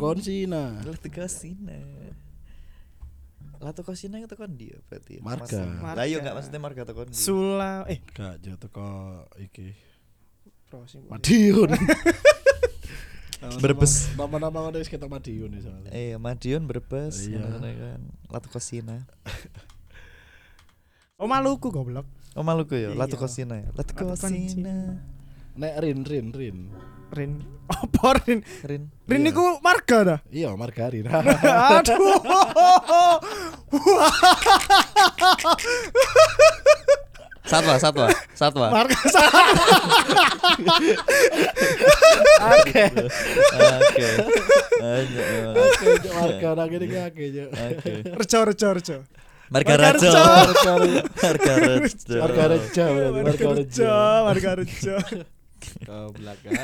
Konsina. Latu Kosina. Latu Kosina itu kan dia berarti. Marga. Mas- Lah iya enggak maksudnya marga tekan dia. Sula eh Gak jatuh teko iki. Madiun. Brebes. Nama-nama ngono wis ketok Madiun nih soalnya. Eh, Madiun Brebes Iya. kan. Latu Kosina. Oh Maluku goblok. Oh Maluku ya, Latu Iya. Kosina ya. Latu Latu Kosina. Nek Rin Rin Rin. Rin. Apa Rin? Rin. Rin Iya. niku marga dah. Iya, margarin. Aduh. Satwa, satwa, satwa. marga Oke. Oke. Oke. Oke, marga nang kene ki akeh, Cuk. Oke. rejo rejo rejo. Marga Marga. Rejo. Marga Rajo. Marga berarti, marga Marga rejo, marga rejo. Kau belakang.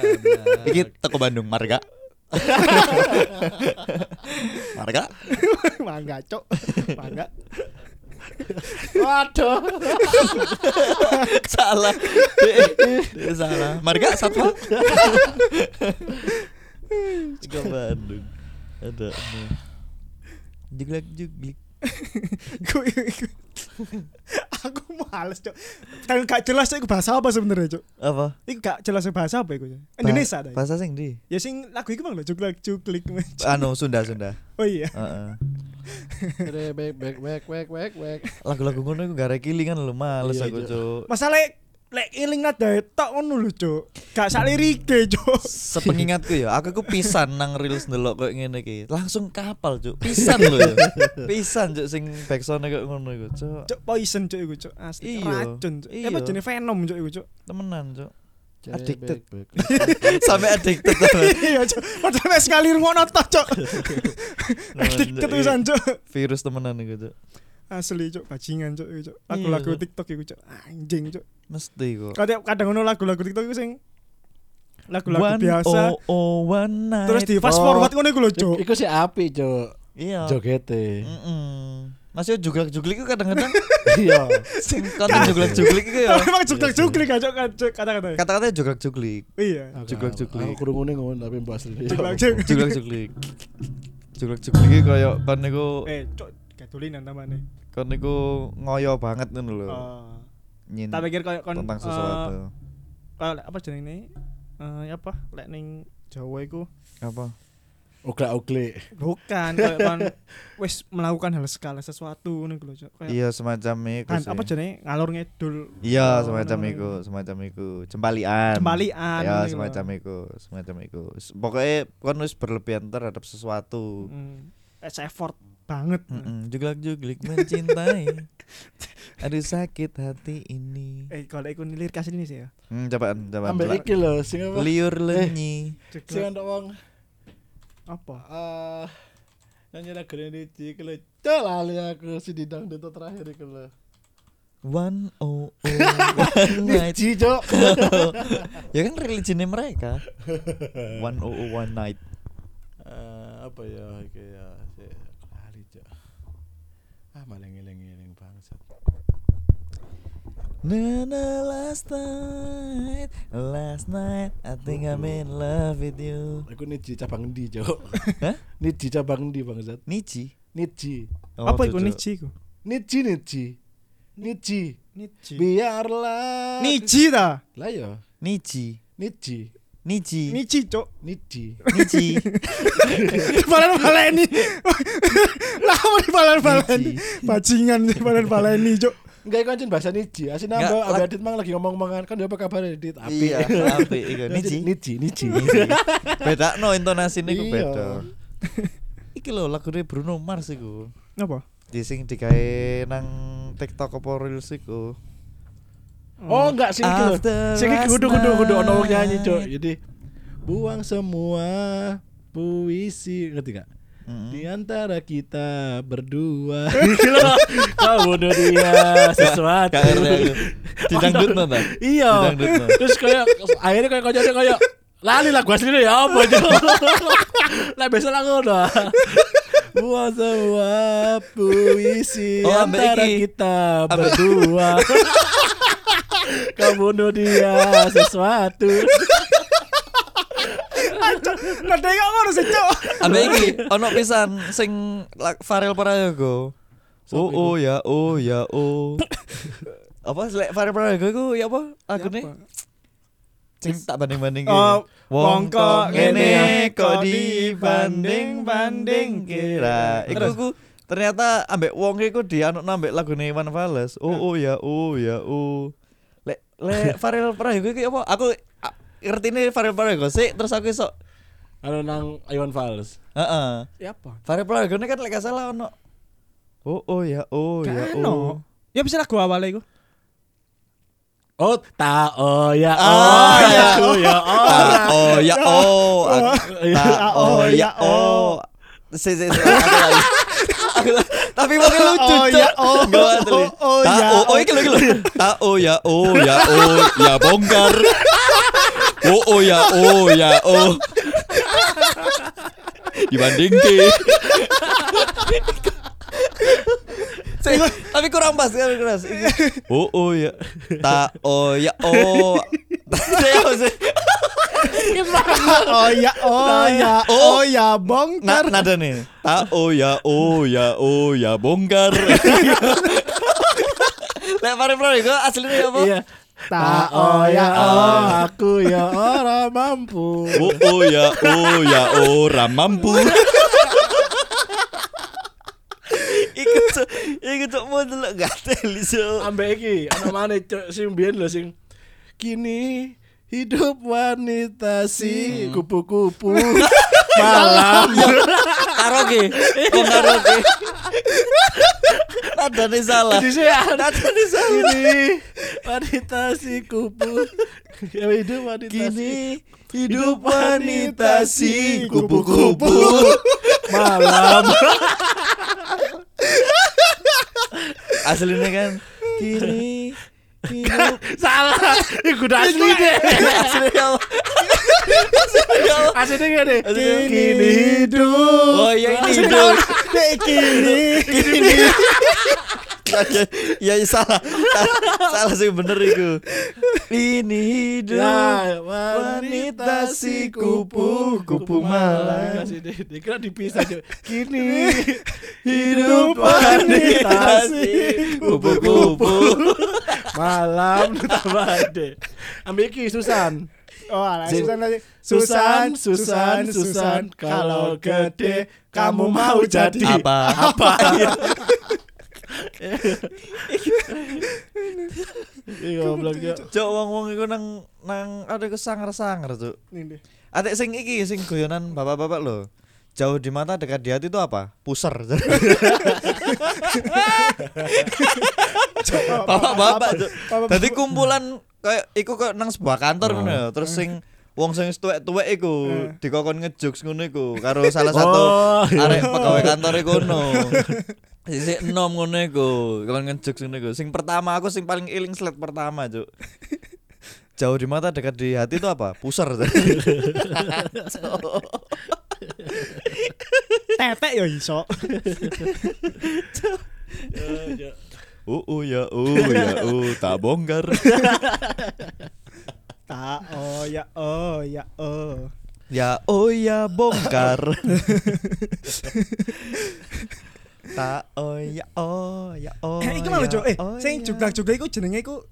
Iki teko Bandung Marga. Marga. Mangga, Cok. Mangga. Waduh. salah. Dia salah. Marga satwa. Teko Bandung. Ada. Juglik juglik. Iku- Aku males, Cok. Dan gak jelas Cok, bahasa apa sebenarnya, Cok? Apa? Iku gak jelas bahasa apa iku. Cok? Indonesia dah. Bahasa sing di. Ya sing lagu iku mang lho cuklik cuklik. Anu Sunda Sunda. Oh iya. Heeh. Re bek bek bek bek bek. Lagu-lagu ngono iku gak rekili kan lu males Iya, aku. Cuk. Masalah lek iling nada tok ngono lho, Cuk. Gak sak lirike, Cuk. Sepengingatku ya, aku ku pisan nang reels ndelok koyo ngene iki. Langsung kapal, Cuk. Pisan lho ya. Pisan Cuk sing backsound koyo ngono iku, Cuk. Cuk poison Cuk iku, Cuk. Asli Iya, racun, Cuk. iya. Apa jenenge venom, Cuk iku, Cuk. Temenan, Cuk. Addicted. Sampai addicted. Iya, Cuk. Padahal wis sekali ngono tok, Cuk. Cuk, ketusan, Cuk. Virus temenan iku, Cuk. Asli, Cuk. Bajingan, iku, Cuk. Lagu-lagu Iya, Cuk. TikTok iku, Cuk. Anjing, Cuk. Mesti kok. Kadang kadang ngono lagu-lagu TikTok iku sing lagu-lagu biasa. Oh, oh, one night. Terus di fast forward ngono iku lho, Cuk. Iku sih api, Cuk. Iya. Jogete. Heeh. Masih juglak-juglik iku kadang-kadang Iya. sing konten juglak-juglik iku ya. Tapi emang cuk-cuk-cuklik aja kan Cuk, kata-kata. Kata-katanya juglak-juglik. Iya. Aku Juglak-juglik. krungune ngono tapi mbak asli. Cuk-cuk. Juglak-juglik. Juglak-juglik iki koyo kon niku Eh, Cuk, gadulinan tamane. kon niku ngoyo banget ngono lho. Oh. Nyin Tak pikir koyo kon tentang eh, sesuatu. Kayak lek apa jenenge? Eh apa? Lek ning Jawa iku Apa? Oglak-oglik. bukan koyo kon wis melakukan hal segala sesuatu ngono lho, Iya semacam iku kan apa jenenge ngalur ngidul. Iya semacam iku, semacam iku. Jembalian. Jembalian, Ya ngono iku semacam iku, semacam iku. Pokoknya kon wis berlebihan terhadap sesuatu. Hmm. Es effort banget. Mm-mm, Juglak-juglik mencintai. Aduh sakit hati ini. Eh, kalau iku nilir kasih ini sih ya. Hmm, cobaan, cobaan. Ambek iki lho sing apa? Liur lenyi. Sing ana wong Apa? eh nyanyi lagu ini iki lho. Cuk lali aku si didang itu terakhir iku lho. One oh oh one night. Cuk. ya kan religinya mereka. One oh oh one night. Eh, apa ya ya Cuk. Ah malah ngeling-ngeling bangsat. Na na last night, last night I think I'm in love with you. Aku niji cabang endi, Cuk? Hah? Niji cabang endi bangsat? Niji. Niji. Oh, apa iku Cuk. niji iku? Niji niji. Niji. Niji. Biarlah. Niji ta? Lah ya. Niji. Niji. Niji. Niji, Cuk. Niji. Niji. Balen baleni. Lah mau di balen baleni. Niji. Bajingan di balen baleni, Cuk. Enggak iku anjen bahasa niji. Asin nambah. Abang Adit mang lagi ngomong-ngomongan kan dia apa kabar Adit? Api. Iya, api iku niji. Niji, niji. Beda no intonasi niku Iya. beda. Iki lho lagune Bruno Mars iku. Apa? Di sing digawe nang TikTok apa Reels iku. Oh enggak lho. After Sing kudu kudu kudu ono wong nyanyi, Cuk. Jadi buang semua puisi ngerti gak? Mm-mm. Di antara kita berdua Kau bunuh dia sesuatu. Didangdutno ta? Iya. Terus kayak Akhirnya kayak kocoknya kayak Lali lagu aslinya ya apa? Lah besok lah ngono Buang semua puisi Oh, antara iki. kita berdua Kau bunuh dia sesuatu Nada kok ngono sih, Cuk. Ambek iki ono pisan sing Farel Prayogo. Oh oh ya oh ya oh. apa lek Farel Prayogo iku ya apa lagune? Sing tak banding-banding Oh, Wong kok ngene kok dibanding-banding dibanding kira. Iku Terus? ku ternyata ambek wong iku dianuk ambek lagune Iwan Fals. Oh oh ya oh ya oh. Lek lek Farel Prayogo iki apa? Aku ngertine Farel Prayogo sih terus aku iso Anu nang Iwan Fals. heeh. Ya apa? Farel Prayogo ini kan lek gak salah ono. Oh oh ya oh ya oh. Ya bisa lagu awalnya iku. Oh, ta oh ya Ah, oh ya. aku ya oh. Ah, oh ya oh. Ta oh ya oh. Si si. Tapi mungkin lucu Oh, ya, oh. Oh, oh, Ta ya, oh oh oh. iki lho iki lho. Ta oh ya oh ya oh ya bongkar. Oh oh ya oh ya oh. Dibanding ke. Si, tapi kurang pas kan kurang pas. Oh oh ya. Ta oh ya oh. Oh ya, oh ya, Oh. ya bongkar. nada nih. Ta oh ya oh ya oh ya bongkar. Lek pare gue aslinya apa? Iya. Ta oh ya oh aku ya orang mampu. Oh oh ya oh ya orang mampu. Iku tuh, iku tuh mau dulu gatel iso. Ambek iki ana maneh cuk sing biyen lho sing kini hidup wanita si kupu-kupu malam Karaoke, kok karaoke. Nih salah. di sini Nada nih salah. kini wanita si kupu ya hidup wanita si Kini hidup wanita si kupu-kupu. malam Aslinya kan kini salah iku udah asli deh aslinya apa? Aslinya apa? aslinya gini Aslinya kini hidup Oh iya ini hidup. Kini. Kini. Ya, ya salah. salah. Sih bener itu. Ini hidup Ya, wanita si kupu kupu deh. Kira dipisah Cuk. Kini Hidup wanita si kupu-kupu. malam tambah deh. Ambil iki Susan. Oh, alah. Susan tadi. Susan, Susan, Susan, kalau gede kamu mau jadi Apa? apa? Iya, goblok Cuk. Cok wong-wong iku nang nang ada ke sangar-sangar. Ini deh. Adik sing iki sing guyonan bapak-bapak lo. Jauh di mata dekat di hati itu apa? Puser. Bapak-bapak. Dadi kumpulan kayak iku kayak nang sebuah kantor ngono ya. Terus sing wong sing tuwek-tuwek iku Eh. dikokon ngejokes ngono iku karo salah satu Oh, iya. arek pegawai kantor iku ngono. Sisi enom ngono iku, kalau ngejokes ngono iku. Sing pertama aku sing paling iling slide pertama, Cuk. Jauh di mata dekat di hati itu apa? Puser. Tetek ya iso. Oh, oh ya, oh ya, oh tak bongkar. Tak, oh ya, oh ya, oh. Ya, oh ya bongkar. Tak, oh ya, oh ya, oh. Eh, iki malu, ya, Cuk. Eh, oh sing ya. juglak-juglak iku jenenge iku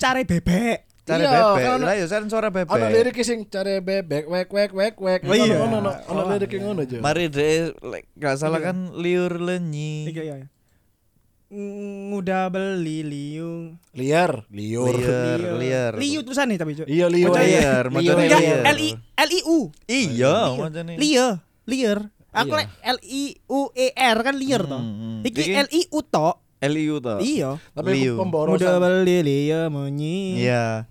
care bebek. Cari Iya, bebek. Lah ya suara bebek. Ono lirik sing cari bebek wek wek wek wek. Oh, iya. Ono ono ono lirik iya. ngono aja. Mari deh, like, gak salah Iya. kan liur lenyi. Iki ya. Nguda beli liung. Liar, liur. Liar, liar. Liu tulisannya tapi, Cuk. Iya liur. Liar, Liur. Enggak, liar. L I L I U. Iya, macam Liar, liar. Aku Iya. lek L I U E R kan liar toh. Hmm, hmm. Iki L I U tok. LIU toh. Iya. Tapi Liu. Nguda pemborosan. beli liu munyi. Iya.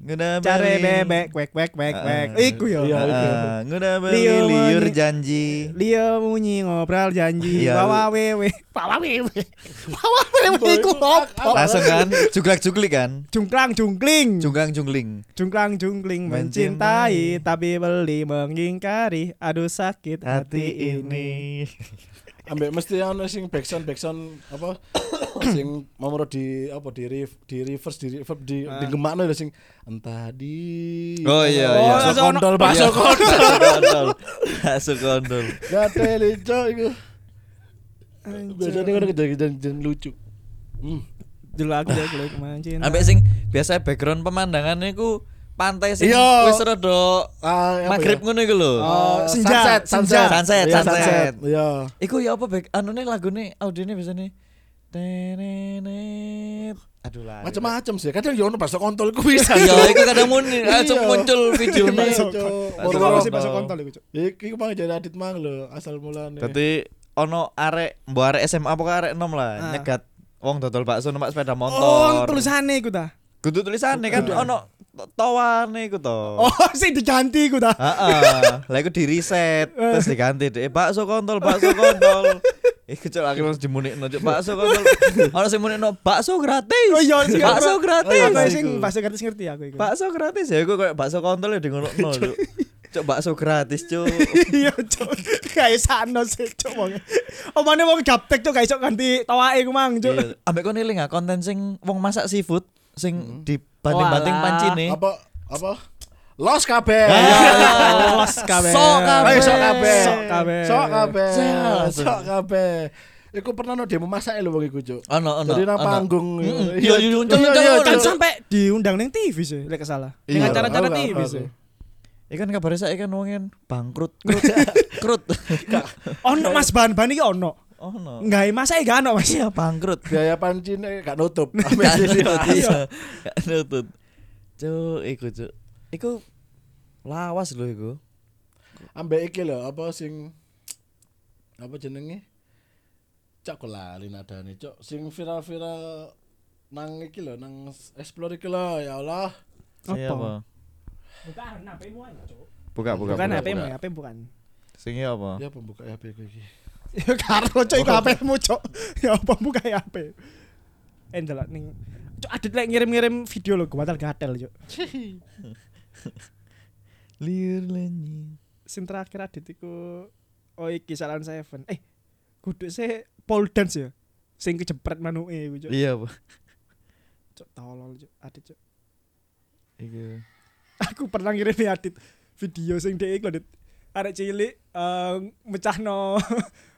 Care beli- bebek wek wek wek Ah. wek. Iku ya. Iya, iya. Ah, nguda beli Liur liur janji. Liu munyi ngobrol janji. Iya. Bawa wewe. Bawa wewe. Bawa wewe iku opo? Langsung kan juglak-juglik kan. Jungklang jungkling. Junggang jungling. Jungklang jungkling mencintai tapi beli mengingkari. Aduh sakit hati ini. Ambek mesti ono sing backsound backsound apa sing nomor di apa di ref, di reverse di reverb di Ah. di gemakno lho sing entah di Oh, iya, Oh, iya. ono- kontol bakso Iya. kondol. Bakso kondol. gatel cok iku biasanya kan kejadian lucu hmm. Ya boleh mancing. Ambek sing biasa background pemandangannya ku pantai sing Iya. wis rada Ah, ya? ngono iku lho. Oh, senja, sunset. Sunset, Iya, sunset. Iya. Iku ya apa back anune lagune audionya biasanya tenenet. Aduh lah. Macam-macam sih. Kadang yo ono bakso kontol iku bisa. Ya, iku kadang Iya. muncul videonya. Bakso Cok. Itu Bakso apa sih kontol. iku, Cuk? Ya iki mang jadi adit mang lho asal mulane. Dadi ono arek mbok arek SMA apa arek enom lah Ah. nyegat wong dodol bakso numpak sepeda Oh, motor. tulisannya iku ta. Kudu tulisannya kan ono tawane iku to. Oh, sing diganti iku ta. Heeh. Lah iku di reset terus diganti deh bakso kontol, bakso kontol. Iku cok akhirnya harus dimunikno cok bakso kontol. Ono sing munikno bakso gratis. Oh iya, bakso gratis. Aku sing bakso gratis ngerti aku iku. Bakso gratis ya iku kayak bakso kontol ya di ngono cok. Cok bakso gratis cok. Iya, Cuk. Kayak sano sih, Cuk. wong. Omane wong gaptek, Cuk, gak iso ganti tawake ku mang, Cuk. Iya. Ambek kon eling ah konten sing wong masak seafood sing Hmm. dibanding-banding Walah. pancine. apa apa? Los kabeh. Ah. Los kabeh. Sok kabeh. Eh, sok kabeh. Sok kabeh. Sok kabeh. Sok. Kabeh. Iku pernah no demo masak lho wong iku, Cuk. Ono ono. Jadi nang panggung. Iya, Iya, iya, iya, iya, Kan sampai diundang ning TV sih, lek salah. Ning Iya, acara-acara TV sih. Ikan kabar saya kan wongin bangkrut, krut, krut. Ono Mas bahan-bahan iki ono. Oh no. Enggak masa gak ono, Mas. Iya bangkrut. Biaya pancine gak nutup. Gak nutut, iya. Gak nutut. Cuk, iku cuk. Iku lawas lho iku. Ambek iki lho apa sing apa jenenge? Cok lali nadane, Cok. Sing viral-viral nang iki lho, nang explore iki lho, ya Allah. Iya Apa? Bukan HP-mu aja, Cuk. Buka buka. Bukan buka, HP-mu, buka. HP bukan. Sing iya apa? Ya pembuka HP ku iki. Ya karo Cuk, iku HP-mu, Cuk. Ya apa buka HP. Eh ndelok ning Cuk, adit lek ngirim-ngirim video lho, gatel-gatel, Cuk. Liur lenyi. Sing terakhir adit iku oh iki Salon Seven. Eh, kudu sih pole dance ya. Sing kejepret manuke iku, Cuk. Iya apa? Cuk, tolol, Cuk. Adit, Cuk. Iku. Aku pernah ngirim Adit video sing dhek iku lho, Dit. Arek cilik eh mecahno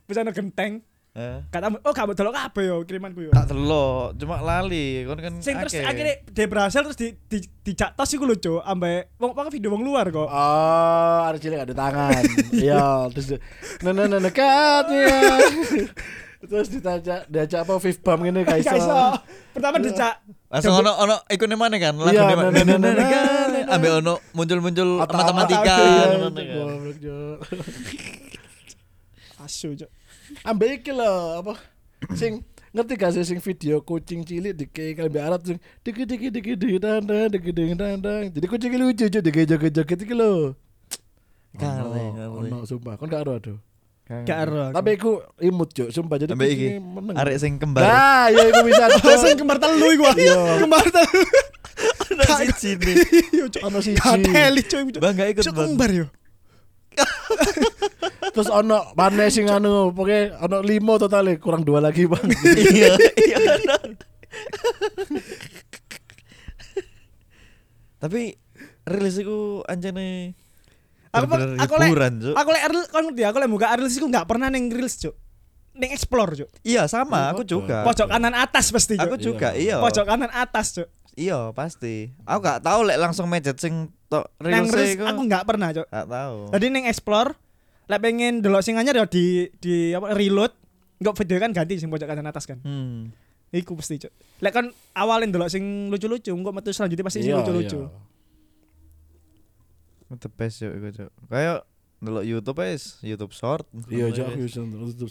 mecahno genteng. Eh. Kata oh kamu delok kabeh yo kirimanku yo. Tak delok, cuma lali. Kon kan Sing terus akhirnya dia berhasil terus di di dijak tos iku lho, Cuk. Ambek wong wong video wong luar kok. Oh, ada cilik ada tangan. Iya, terus nah nah nah dekat ya. Terus ditajak diajak apa fifth bomb ngene guys. Pertama dijak Langsung ono ono ikune mana kan? Lagu Iya, ne nah, nah. Ambek ono muncul-muncul matematika Iya, ngono kan. goblok, Cuk. Asu, Cuk. Ambek iki lho apa sing ngerti gak sih sing video kucing cilik di kayak kalbi Arab sing diki diki diki diki dandang diki diki dandang jadi kucing lucu cuy diki joget joget iki lho Gak gak ngerti. ono sumpah kon gak ero aduh Gak ero. tapi aku imut cuy sumpah jadi Ambek iki arek sing kembar. nah ya iku bisa Sing kembar telu iku. Iya. Kembar telu. Ono siji nih. Yo, Cuk. ono siji Gateli, Cuk. Cuk. Bang gak ikut Cuk kembar yo. terus ono mana sing anu pokoknya ono limo total kurang dua lagi bang Iya, iya. Tapi rilis iku anjane Aku bener-bener aku lek aku lek kon ngerti aku lek buka reels iku enggak pernah ning reels, Cuk. Ning explore, Cuk. Iya sama, Iya, aku juga. Pojok kanan atas pasti, Aku juga, iya. Pojok kanan atas, Cuk. Iya, pasti. Aku gak tahu lek langsung mejet sing tok Nang reels reels iku. aku enggak pernah, Cuk. Gak tahu. Jadi ning explore lek pengen delok sing anyar ya di di apa reload Enggak video kan ganti sing pojok kanan atas kan. Hmm. Iku pasti, Cuk. Lek kan awalin delok sing lucu-lucu, engko metu selanjutnya pasti sing Iya, lucu-lucu. iya. The best yuk iku, Cuk. Kayak ndelok YouTube wis, YouTube short. iya aku Aku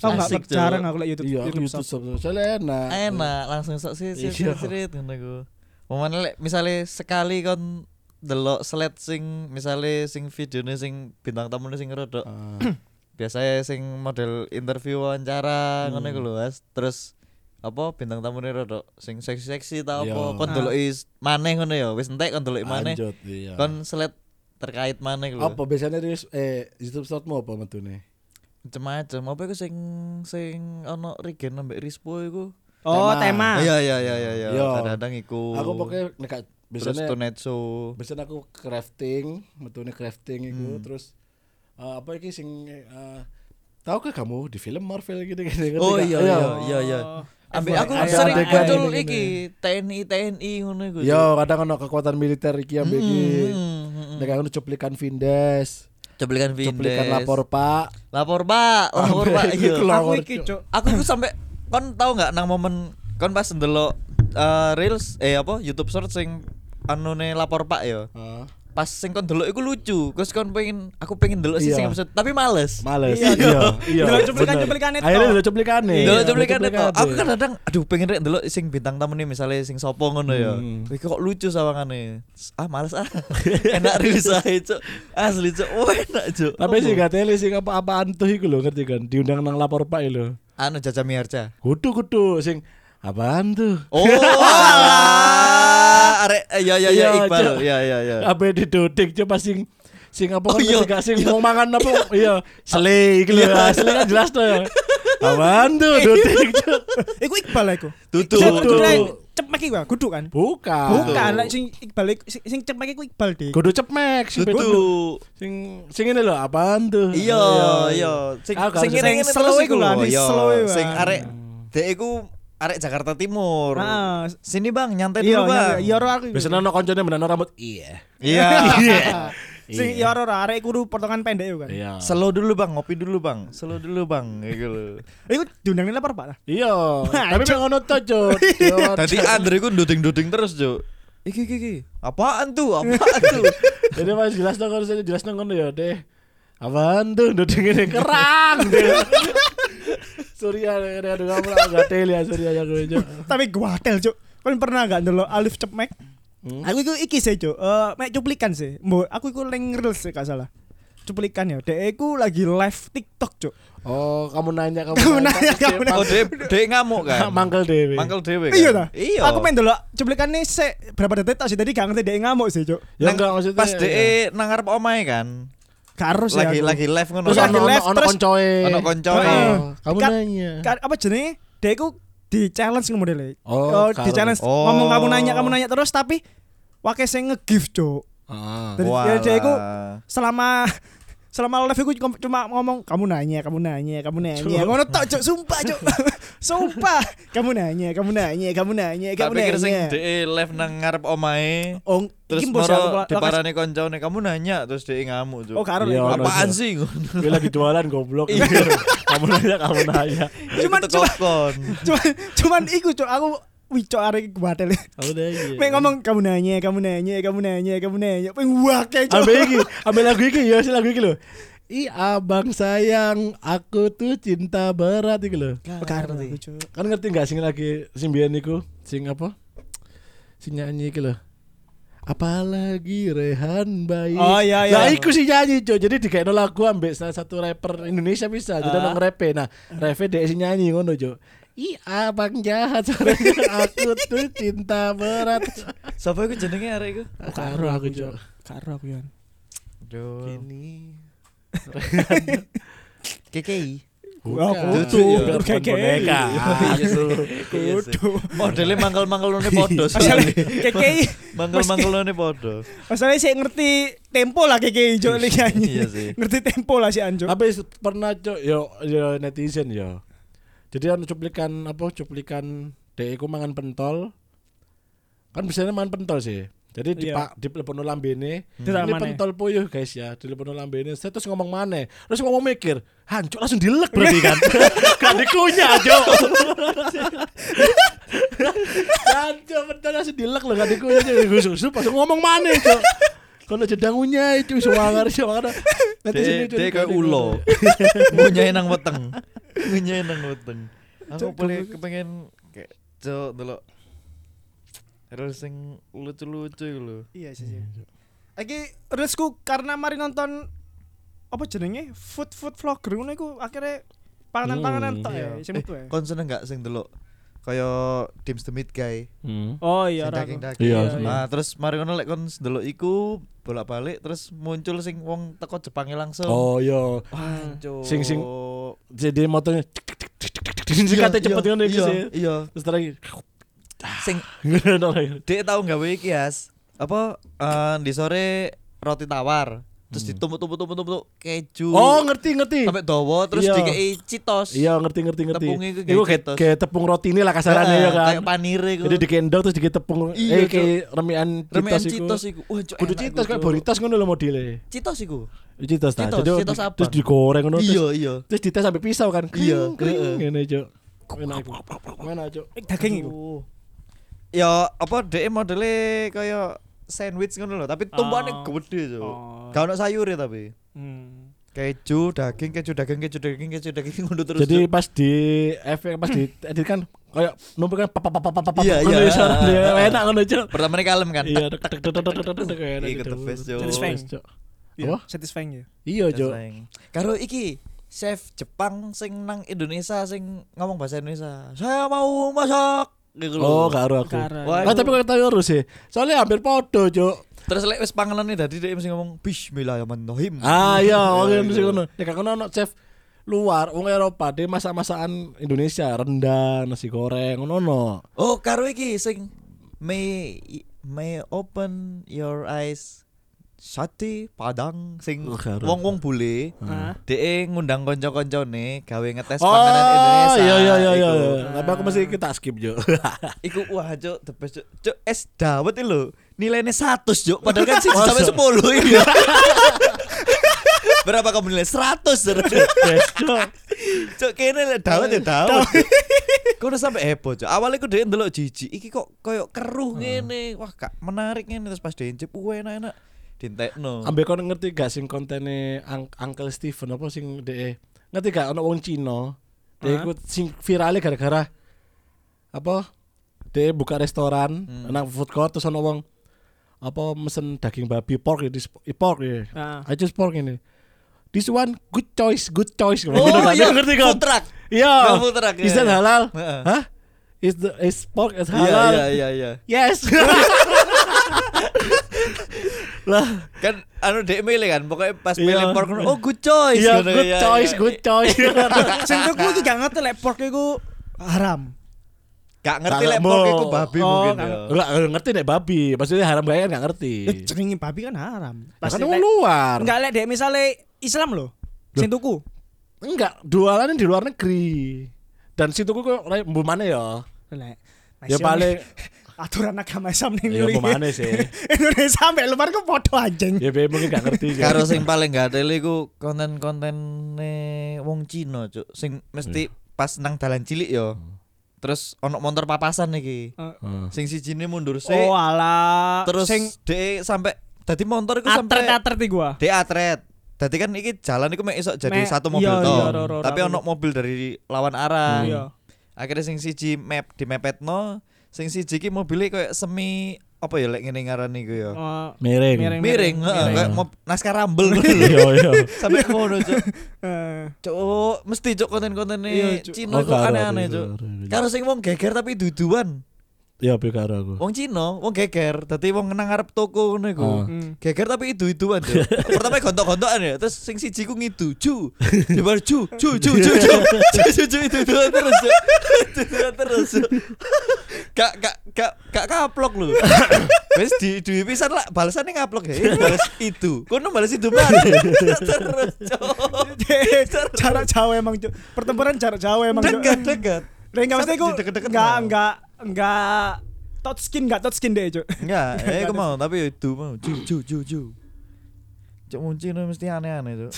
enggak Asik, Cuk. jarang aku lek YouTube iya YouTube YouTube. Shop. soalnya enak Enak, langsung sok sih sih Iya. sih ngono iku. Momen lek misale sekali kon delok slide sing misale sing videone sing bintang tamune sing rodok Ah. biasanya sing model interview wawancara Hmm. ngono iku lho Mas. Terus apa bintang tamune rodok sing seksi-seksi ta Iya. apa kon Ah. deloki maneh ngono ya wis entek kon maneh Lanjut, iya. kon slide terkait maneh iku lho apa biasanya di eh YouTube Shortmu apa metune? macem-macem apa iku sing sing ono Regen ambek Rispo iku Oh, Tema. Iya iya iya iya iya. Kadang-kadang iku. Aku pokoknya nek terus biasanya Tonight Show. biasanya aku crafting, metune crafting iku Hmm. terus eh, apa iki sing eh, tahu ke kamu di film Marvel gitu gitu Oh iya iya iya iya. Oh. Ambek aku Ada sering muncul iki TNI TNI ngono iku. Yo, kadang ono kekuatan militer iki ambek iki. Hmm, Nek ono cuplikan Vindes, Cuplikan Vindes. cuplikan lapor Pak. Lapor Pak, lapor Pak. Iya. keluar, Aku iki, Cuk. Aku iku sampe kon tau nggak nang momen kon pas ndelok eh, reels eh apa YouTube short sing anune lapor Pak ya. Heeh. Pas sing kon delok iku lucu. Terus kon pengen aku pengen delok sih Iya. sing episode tapi males. Males. Iya, Iya, iya. Delok cuplikan- bener. cuplikan itu. Akhirnya delok cuplikane. Iya. Delok cuplikan itu. Cuplikane. Aku kadang aduh pengen rek delok sing bintang tamu nih misalnya sing sopo ngono ya. Hmm. Iki kok lucu sawangane. Ah males ah. enak rilis ae, Cuk. Asli, Cuk. Oh, enak, Cuk. Tapi sih gak tele sing apa-apaan tuh iku lho ngerti kan. Diundang nang lapor Pak lho. anu Caca Miarca. Kudu kudu sing apaan tuh? Oh. Arek eh, ya ya ya Iya, Iqbal. Ya ya ya. Apa didodek coba sing sing apa Oh, kan iya. ketika sing mau mangan apa iya sele iki lho Iya. sele kan jelas tuh ya apaan tuh dodek Cuk? Iku Iqbal iku. Tutu. Kudu cepmek iku, kudu kan? bukan Bukan, lek sing Iqbal sing, cepmek iku Iqbal deh. kudu cepmek sing betul sing sing ini lho apaan tuh Iya, iya. Sing sing slow iku lho. di Iya, sing arek dek iku arek Jakarta Timur. Nah, Sini Bang, nyantai iya, dulu Bang. iya, iya, ora aku. iku. biasanya ono koncone menano rambut iya Iya. Sing iya ora arek kudu potongan pendek iku kan. iya Slow dulu Bang, ngopi dulu Bang. Slow dulu Bang, iku lho. Iku diundang ning lapor Pak iya Wah, tapi memang ono to Cuk. Yo, Tadi. Andre iku nduding-nduding terus, Cuk. Iki iki iki. Apaan tuh? Apaan tuh? jadi mas jelas dong kalau saya jelas dong kono ya deh apaan tuh ini kerang Surya ada ada kamu tele ya Surya ya gue. Tapi gua hotel, Cuk. Kan pernah gak ndelok Alif Cepmek? Hmm. Aku iku iki sih, Cuk. Eh, mek cuplikan sih. Mbok aku iku leng reels sih gak salah. Cuplikan ya. Dek iku lagi live TikTok, Cuk. Oh, kamu nanya kamu, Kamu nanya, kamu nanya. Oh, dek dek ngamuk kan? Mangkel dewe. Mangkel dhewe kan? Iya ta? Iya. Aku pengen ndelok cuplikannya sik berapa detik tok sih tadi gak ngerti dek ngamuk sih, Cuk. Ya enggak maksudnya. Pas ya. dek nang ngarep omahe kan. Karo sih Lagi aku. lagi live ngono. terus lagi live, ono terus- koncoe. Ono koncoe. Oh, Kamu Kan- nanya. Ka- apa jenenge? Dek iku di challenge ngono modele. Oh, di karo. challenge Oh. ngomong kamu nanya kamu nanya terus tapi wake sing nge-give, Cuk. Ah. Dari- ya, dia iku Walah. selama selama live iku cuma- ngomong kamu nanya, kamu nanya, kamu nanya. Ngono tok, Cuk, sumpah, Cuk. sumpah. Kamu nanya, kamu nanya, kamu nanya, kamu Tak pikir sing nanya. dek live nang ngarep omahe. Oh, Terus moro diparani koncone kamu nanya terus dek ngamuk Cuk. Oh, karo ono, Apaan sih ngono? Gue lagi jualan goblok. Iya. kamu nanya, kamu nanya. Cuman- cuman cuman iku cok aku wih cok arek iku batel Kamu nanya. pengen ngomong kamu nanya kamu nanya kamu nanya kamu nanya pengen wake cok Ambil iki, ambil lagu iki ya, lagu iki lho. I abang sayang, aku tuh cinta berat iki lho. Karo aku, Cuk. Kan ngerti gak sing lagi sing biyen iku? Sing apa? Sing nyanyi iki lho. Apalagi Rehan baik. Oh, iya, iya. Lah iku sih nyanyi, Cuk. Jadi dikaino lagu ambek salah satu rapper Indonesia bisa. Jadi Ah. nang rape. Nah, rape dek sing nyanyi ngono, Cuk. I abang jahat aku tuh cinta berat. Sapa iku jenenge arek iku? Karo aku, Cuk. karo aku yan Aduh. Ini KKI. Wah, Bukan. kudu, Iya, kudu bukan KKI. Iya. Iya sih. Modelnya mangkel-mangkelone soalnya. keke Mangkel-mangkelone podo. masalah sih ngerti tempo lah keke cok lagi nyanyi Iya ngerti tempo lah si Anjo Tapi pernah cok yo yo netizen yo. Jadi anu cuplikan apa cuplikan dek iku mangan pentol. Kan biasanya mangan pentol sih. Jadi di Iya. pak di telepon lambene. Ini pentol puyuh guys ya, di telepon lambene. Saya terus ngomong mana? Terus ngomong mikir, hancur langsung dilek berarti kan. kan dikunyah, Cok. Hancur pentol langsung dilek loh kan dikunyah. Susu pas ngomong mana, Cok. Kalau jedang unyah itu sewangar sewangar. Dek dek kayak ulo. Ngunyai nang weteng. Ngunyai nang weteng. Aku boleh dulu- kepengen kayak cok delok Terus sing lucu-lucu iku lho. iya sih sih lagi Rizku karena mari nonton apa jenenge food food vlogger ngono iku akhirnya panganan-panganan Hmm, tok ya iya. sing metu ya Kon seneng gak sing delok kaya Dims the Meat Guy. Hmm. oh iya Sing daging-daging. Iya, iya. Nah, terus mari ngono lek kon delok iku bolak-balik terus muncul sing wong teko Jepange langsung. Oh iya. Hancur. Sing- sing- Jadi motonya Disikate Iya, cepet iya, ngono iki iya, sih. Iya. Terus lagi Sing ngono lagi. Dek tahu gawe iki Yas. Apa eh, di sore roti tawar. Terus Hmm. ditumpuk-tumpuk-tumpuk keju. Oh, ngerti ngerti. sampai dawa terus Iya. dikei citos. Iya, ngerti ngerti ngerti. Tepungnya Iku kayak kayak kayak tepung roti ini lah kasarannya ya kan. Kayak panire. Jadi digendong terus dikit tepung Iya, eh kayak remian citos iku. citos iku. Wah, cuk, Kudu citos kayak Cuk. boritas ngono lho modelnya. Citos iku. Citos ta. Citos, citos apa? terus digoreng ngono Iya, iya. terus dites sampai pisau kan. Iya. Ngene, Cuk. Enak iku. Enak, Cuk. Eh, daging iku ya apa dhek modele kaya sandwich ngono lho, tapi tumpukane oh. gede, Cuk. Oh. Gak ono ya, tapi. Hmm. Keju, daging, keju, daging, keju, daging, keju, daging ngono terus. Jadi Cuk. pas di efek pas di edit kan kayak numpuk kan papa papa papa papa iya, iya. enak ngono Cuk. Pertama kali kalem kan. Iya, tek tek tek Cuk. Satisfying Cuk. Iya, satisfying ya. Iya, Cuk. Karo iki chef Jepang sing nang Indonesia sing ngomong bahasa Indonesia. Saya mau masak Gitu Oh, lho. karo aku. Wah, Ah, iku- tapi kok tahu harus sih. Soalnya hampir podo, Cuk. Terus lek wis panganan dadi dhek mesti ngomong bismillahirrahmanirrahim. Ah iya, oke Iya, mesti iya. ngono. Nek kan ono chef luar, wong Eropa, dia masak-masakan Indonesia, rendang, nasi goreng, ngono ono. Oh, karo iki sing may may open your eyes sate padang sing Oh, wong-wong bule Hah? dhek ngundang kanca-kancane gawe ngetes Oh, panganan Indonesia. iya iya iya iya. Tapi aku mesti kita skip, Cuk. Iku wah cuk the best cuk. Cuk es dawet lho. Nilainya 100 cuk. Padahal kan sih sampai 10 iya. Berapa kamu nilai? 100 Cuk. Cuk. Cuk kene dawet ya dawet. Kau udah sampai heboh cuk. Awalnya aku dhewe ndelok jijik. Iki kok koyo keruh ngene. Wah gak menarik ngene terus pas diincip wah enak-enak. Dintekno. Ambek kon ngerti gak sing kontene Ang- Uncle Steven apa sing de ngerti gak ono wong Cina. Dia ikut sing viralnya gara-gara apa? Dia buka restoran Hmm. nang food court terus ono wong apa mesen daging babi pork ya, pork ya. Ah. I just pork ini. This one good choice, good choice. Oh Gitu kan? iya ngerti kan? Food truck. Iya. Oh, food truck, Is iya, that iya. halal? Heeh. Hah? Is the is pork is Iya halal? iya iya iya. Yes. lah, Kan anu dek milih kan pokoknya pas Iya. milih pork oh good choice. iya Ngono, good iya, choice, iya. good choice. Sing tuku iki gak ngerti lek pork iku haram. Gak ngerti Gak lek pork iku babi Oh, mungkin gak- ya. Enggak ngerti nek babi, maksudnya haram gak kan nggak ngerti. Jenenge babi kan haram. Kan Pasti wong lek- luar. Enggak lek dek misale Islam loh. Sing tuku. Enggak, jualannya di luar negeri. Dan situ kok mana ya? Lek. Ya paling aturan agama Islam ning ya mana sih? Indonesia sampai luar kok podo anjing. Ya be mungkin gak ngerti. Karo sing paling gak ada iku konten-kontene wong Cina, Cuk. Sing mesti pas nang dalan cilik yo. Terus ono motor papasan iki. Heeh. Sing sijine mundur sik. Oh alah. terus sing dhek sampai dadi motor iku sampai atret-atret iki gua. dhek atret. Dadi kan iki jalan iku mek iso jadi satu mobil iya, toh. iya, Tapi ro- ono mobil dari lawan arah. Iya. Akhirnya sing siji map di mepetno, sing siji iki mobilnya kayak semi apa ya lek ngene ngarani iku ya. Oh, Miring. Miring. Miring, heeh, kayak naskah rambel. Iya, iya. Sampai ngono, Cuk. eh, Cuk, mesti cuk konten-kontene Iya, Cuk. Cina Oh, kok aneh-aneh, Cuk. karo. Sing wong geger tapi duduan. Iya, be karo aku. Wong Cina, wong geger, dadi wong nang ngarep toko ngono iku. Oh. hmm. Geger tapi itu-ituan, Cuk. Pertama gontok-gontokan ya, terus sing siji ku ngidu, ju. Dibar ju, ju, ju, ju, ju. Ju, ju, ju, itu-ituan terus, Cuk. Terus. Cuk. Gak gak gak gak kaplok lho. Wis di di pisan lah balasane ngaplok ya. Ini balas itu. Kono balas itu mana? terus, Cuk. jarak jauh emang pertempuran jarak jauh emang. Dekat, dekat. Enggak mesti dideket-deket enggak enggak enggak touch skin enggak touch skin deh Cuk. Enggak, eh aku mau tapi itu mau ju ju ju no mesti aneh-aneh, Cuk.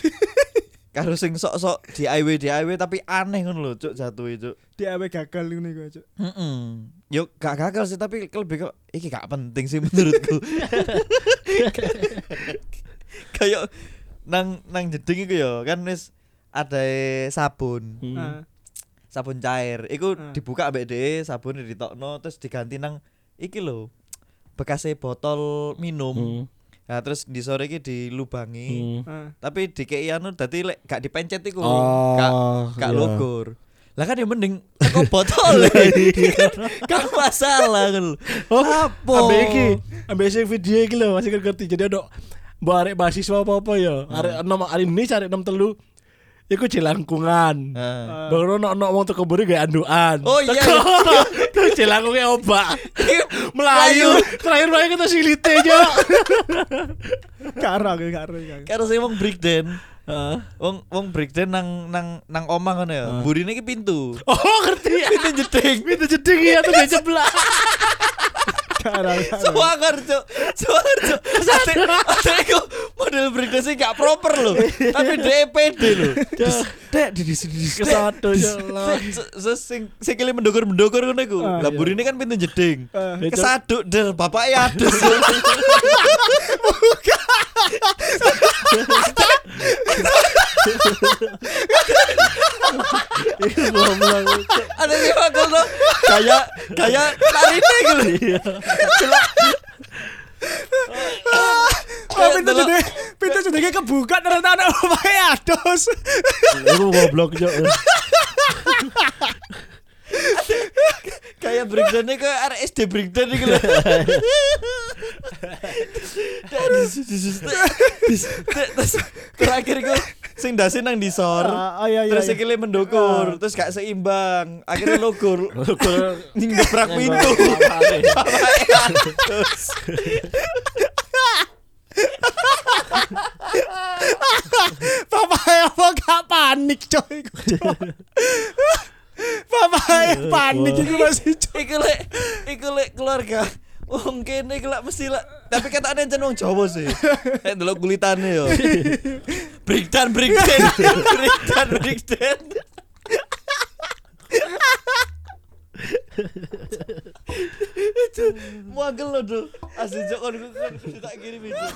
Karo sing sok-sok DIY DIY tapi aneh ngono lho, Cuk, jatuh itu. DIY gagal ngene iku Cuk. Heeh. Yo gak gagal sih tapi lebih kok iki gak penting sih menurutku. Kayak nang nang jeding iku ya kan wis ada sabun. Hmm. Ah. sabun cair iku Hmm. dibuka ambek dhewe sabun ditokno terus diganti nang iki lho bekasnya botol minum Hmm. nah terus di sore iki dilubangi Hmm. Ah. tapi dikei anu dadi lek gak dipencet iku Oh, gak gak logor lah kan yang mending teko botol gak masalah kan Oh, apa Ambek iki, ambek sing video iki lho masih ngerti. Jadi ada mbok arek mahasiswa apa-apa ya. Arek nom hari ini arek nom telu. Iku jelangkungan. Nah. Baru ono ono wong teko mburi gawe andukan. Oh iya. Terus jelangkungnya obak. Melayu. Terakhir Melayu kita silite aja. Karo aku karo. karo. Sing wong breakdance. Wong wong breakdance nang nang nang omah ngono ya. Burine iki pintu. Oh ngerti ya. Pintu jeding. Pintu jeding ya tuh dia jeblak. Semangar cuk. Semangar cuk. Ate ate iku model breakdance sih gak proper loh. Tapi DPD loh. Dek di sini. Kesatu ya Allah. Sing sing kele mendokur-mendokur ngono iku. Ah, Lah iya. burine kan pintu jeding. Kesaduk der bapaknya adus. Iku goblok. Ada yang bakal tuh kayak kayak lari nih gitu. Oh, pintu jadi pintu jadi kebuka ternyata ada omahe ados. Iku goblok yo. kayak breakdown ke RSD breakdown gitu loh. Terus terakhir gue sing dasi nang disor. Ah, oh, iya, iya, Terus iya. sikile mendukur, terus gak seimbang. Akhirnya logur. Ngebrak pintu. Terus Papa apa gak panik coy. Papa panik iku masih coy. iku lek iku lek keluarga Wong kene iku lek mesti lek tapi kata ada yang wong Jawa sih. Nek delok kulitane yo. Breakdown breakdown. breakdown breakdown. Muagel lo do. Asli jok kon kon tak kirim itu.